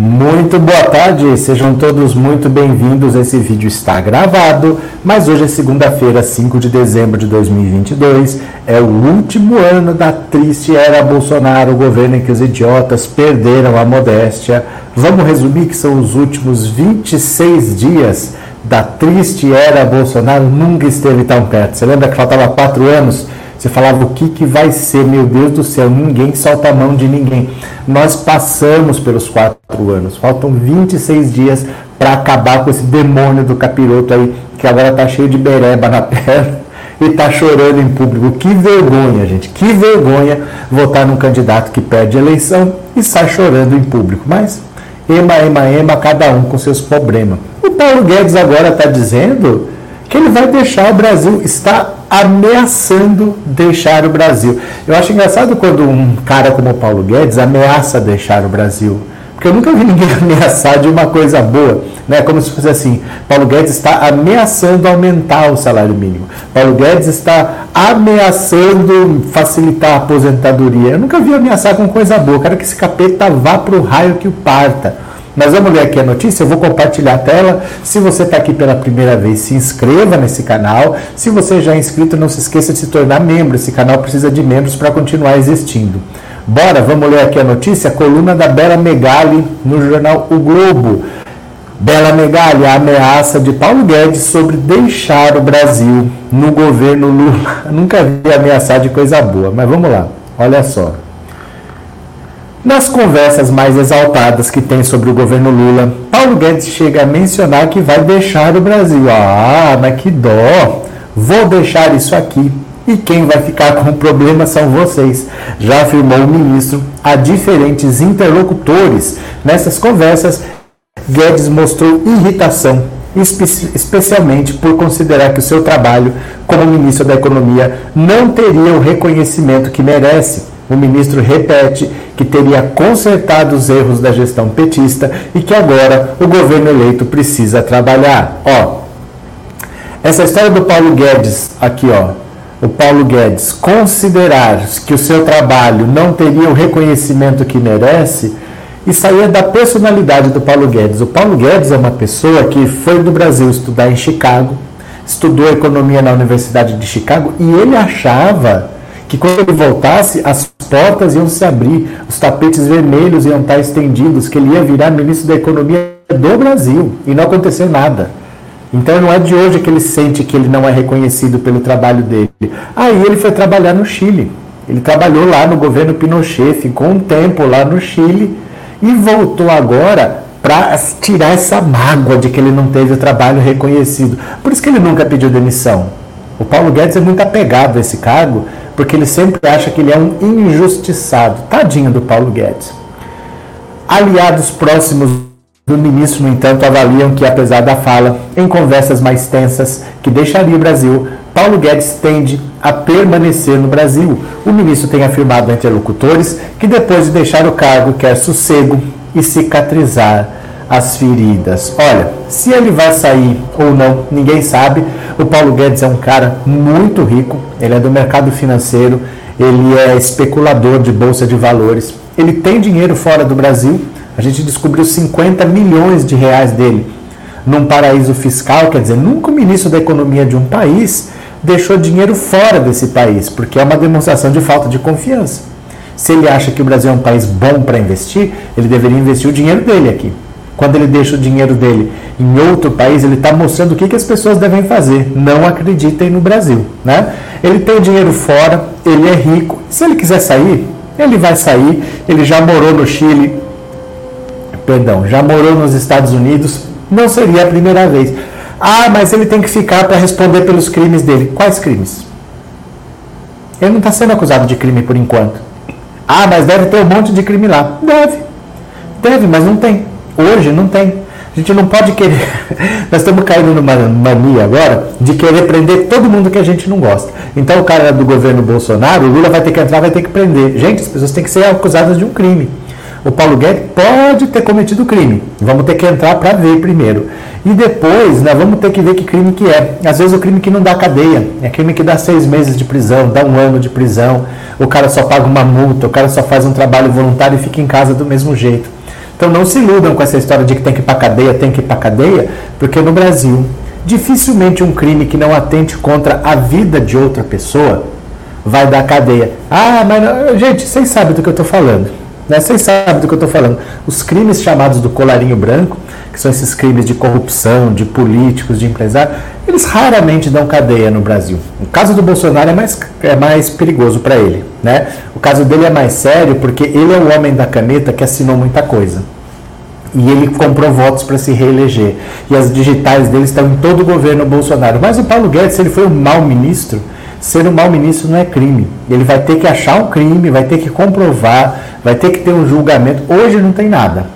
Muito boa tarde, sejam todos muito bem-vindos. Esse vídeo está gravado, mas hoje é segunda-feira, 5 de dezembro de 2022. É o último ano da triste era Bolsonaro, o governo em que os idiotas perderam a modéstia. Vamos resumir que são os últimos 26 dias da triste era Bolsonaro. Nunca esteve tão perto. Você lembra que faltava quatro anos? Você falava o que, que vai ser, meu Deus do céu, ninguém solta a mão de ninguém. Nós passamos pelos quatro anos, faltam 26 dias para acabar com esse demônio do capiroto aí, que agora está cheio de bereba na perna e está chorando em público. Que vergonha, gente, que vergonha votar num candidato que perde eleição e sai chorando em público. Mas, ema, ema, ema, cada um com seus problemas. O Paulo Guedes agora está dizendo que ele vai deixar o Brasil, está ameaçando deixar o Brasil. Eu acho engraçado quando um cara como o Paulo Guedes ameaça deixar o Brasil. Porque eu nunca vi ninguém ameaçar de uma coisa boa, né? Como se fosse assim: Paulo Guedes está ameaçando aumentar o salário mínimo. Paulo Guedes está ameaçando facilitar a aposentadoria. Eu nunca vi ameaçar com coisa boa. Eu quero que esse capeta vá para o raio que o parta. Mas vamos ler aqui a notícia, eu vou compartilhar a tela. Se você está aqui pela primeira vez, se inscreva nesse canal. Se você já é inscrito, não se esqueça de se tornar membro. Esse canal precisa de membros para continuar existindo. Bora, vamos ler aqui a notícia, coluna da Bela Megali no jornal O Globo. Bela Megali, a ameaça de Paulo Guedes sobre deixar o Brasil no governo Lula. Nunca vi ameaçar de coisa boa, mas vamos lá, olha só. Nas conversas mais exaltadas que tem sobre o governo Lula, Paulo Guedes chega a mencionar que vai deixar o Brasil. Ah, mas que dó! Vou deixar isso aqui. E quem vai ficar com o problema são vocês, já afirmou o ministro a diferentes interlocutores. Nessas conversas, Guedes mostrou irritação, espe especialmente por considerar que o seu trabalho como ministro da Economia não teria o reconhecimento que merece o ministro repete que teria consertado os erros da gestão petista e que agora o governo eleito precisa trabalhar. Ó, essa história do Paulo Guedes, aqui ó, o Paulo Guedes considerar que o seu trabalho não teria o reconhecimento que merece, aí é da personalidade do Paulo Guedes. O Paulo Guedes é uma pessoa que foi do Brasil estudar em Chicago, estudou economia na Universidade de Chicago e ele achava que quando ele voltasse, as portas iam se abrir, os tapetes vermelhos iam estar estendidos, que ele ia virar ministro da Economia do Brasil. E não aconteceu nada. Então não é de hoje que ele sente que ele não é reconhecido pelo trabalho dele. Aí ele foi trabalhar no Chile. Ele trabalhou lá no governo Pinochet, ficou um tempo lá no Chile e voltou agora para tirar essa mágoa de que ele não teve o trabalho reconhecido. Por isso que ele nunca pediu demissão. O Paulo Guedes é muito apegado a esse cargo, porque ele sempre acha que ele é um injustiçado. Tadinho do Paulo Guedes. Aliados próximos do ministro, no entanto, avaliam que, apesar da fala, em conversas mais tensas que deixaria o Brasil, Paulo Guedes tende a permanecer no Brasil. O ministro tem afirmado a interlocutores que, depois de deixar o cargo, quer sossego e cicatrizar as feridas. Olha, se ele vai sair ou não, ninguém sabe. O Paulo Guedes é um cara muito rico, ele é do mercado financeiro, ele é especulador de bolsa de valores, ele tem dinheiro fora do Brasil. A gente descobriu 50 milhões de reais dele num paraíso fiscal, quer dizer, nunca o ministro da economia de um país deixou dinheiro fora desse país, porque é uma demonstração de falta de confiança. Se ele acha que o Brasil é um país bom para investir, ele deveria investir o dinheiro dele aqui quando ele deixa o dinheiro dele em outro país, ele está mostrando o que, que as pessoas devem fazer. Não acreditem no Brasil. Né? Ele tem dinheiro fora, ele é rico. Se ele quiser sair, ele vai sair. Ele já morou no Chile, perdão, já morou nos Estados Unidos. Não seria a primeira vez. Ah, mas ele tem que ficar para responder pelos crimes dele. Quais crimes? Ele não está sendo acusado de crime por enquanto. Ah, mas deve ter um monte de crime lá. Deve. Deve, mas não tem. Hoje não tem. A gente não pode querer. Nós estamos caindo numa mania agora de querer prender todo mundo que a gente não gosta. Então o cara do governo Bolsonaro, o Lula vai ter que entrar, vai ter que prender. Gente, as pessoas têm que ser acusadas de um crime. O Paulo Guedes pode ter cometido crime. Vamos ter que entrar para ver primeiro. E depois nós vamos ter que ver que crime que é. Às vezes o crime que não dá cadeia. É crime que dá seis meses de prisão, dá um ano de prisão. O cara só paga uma multa, o cara só faz um trabalho voluntário e fica em casa do mesmo jeito. Então não se iludam com essa história de que tem que ir para cadeia, tem que ir para cadeia, porque no Brasil, dificilmente um crime que não atente contra a vida de outra pessoa vai dar cadeia. Ah, mas gente, vocês sabem do que eu estou falando. Né? Vocês sabem do que eu estou falando. Os crimes chamados do colarinho branco, que são esses crimes de corrupção, de políticos, de empresários, eles raramente dão cadeia no Brasil. O caso do Bolsonaro é mais, é mais perigoso para ele. Né? O caso dele é mais sério porque ele é o homem da caneta que assinou muita coisa. E ele comprou votos para se reeleger. E as digitais dele estão em todo o governo Bolsonaro. Mas o Paulo Guedes, ele foi um mau ministro, ser um mau ministro não é crime. Ele vai ter que achar um crime, vai ter que comprovar, vai ter que ter um julgamento. Hoje não tem nada.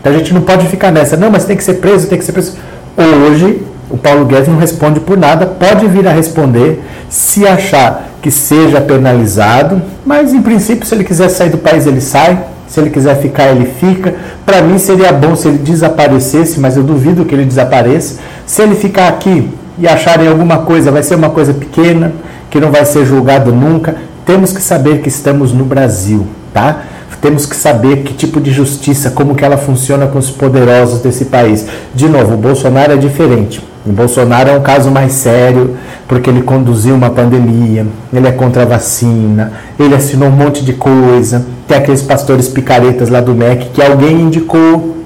Então a gente não pode ficar nessa, não, mas tem que ser preso, tem que ser preso. Hoje o Paulo Guedes não responde por nada, pode vir a responder se achar que seja penalizado, mas em princípio, se ele quiser sair do país, ele sai, se ele quiser ficar, ele fica. Para mim seria bom se ele desaparecesse, mas eu duvido que ele desapareça. Se ele ficar aqui e acharem alguma coisa, vai ser uma coisa pequena, que não vai ser julgado nunca. Temos que saber que estamos no Brasil, tá? Temos que saber que tipo de justiça, como que ela funciona com os poderosos desse país. De novo, o Bolsonaro é diferente. O Bolsonaro é um caso mais sério, porque ele conduziu uma pandemia, ele é contra a vacina, ele assinou um monte de coisa. Tem aqueles pastores picaretas lá do MEC que alguém indicou.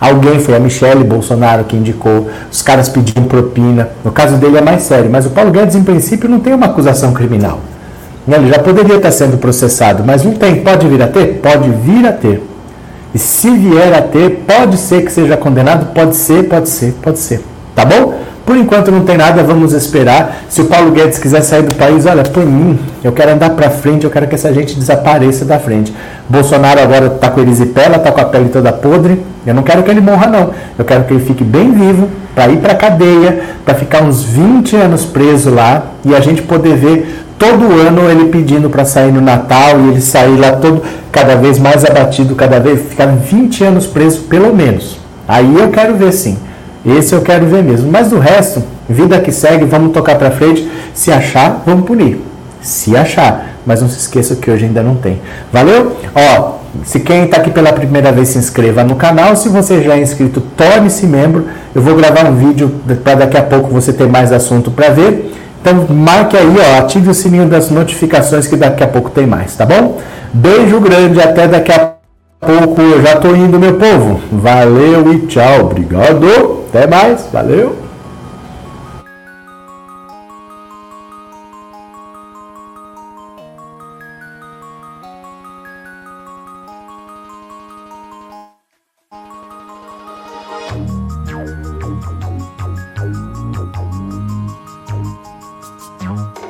Alguém, foi a Michelle Bolsonaro que indicou. Os caras pediram propina. No caso dele é mais sério, mas o Paulo Guedes, em princípio, não tem uma acusação criminal. Ele já poderia estar sendo processado, mas não tem. Pode vir a ter? Pode vir a ter. E se vier a ter, pode ser que seja condenado? Pode ser, pode ser, pode ser. Tá bom? Por enquanto não tem nada, vamos esperar. Se o Paulo Guedes quiser sair do país, olha, por mim, eu quero andar para frente, eu quero que essa gente desapareça da frente. Bolsonaro agora está com erisipela, está com a pele toda podre. Eu não quero que ele morra, não. Eu quero que ele fique bem vivo, para ir para cadeia, para ficar uns 20 anos preso lá e a gente poder ver todo ano ele pedindo para sair no Natal e ele sair lá todo cada vez mais abatido, cada vez ficar 20 anos preso pelo menos. Aí eu quero ver sim. Esse eu quero ver mesmo. Mas do resto, vida que segue, vamos tocar para frente. Se achar, vamos punir. Se achar. Mas não se esqueça que hoje ainda não tem. Valeu? Ó, se quem está aqui pela primeira vez se inscreva no canal. Se você já é inscrito, torne-se membro. Eu vou gravar um vídeo para daqui a pouco você ter mais assunto para ver. Então marque aí, ó, ative o sininho das notificações que daqui a pouco tem mais, tá bom? Beijo grande, até daqui a pouco. Eu já tô indo, meu povo. Valeu e tchau. Obrigado. Até mais. Valeu.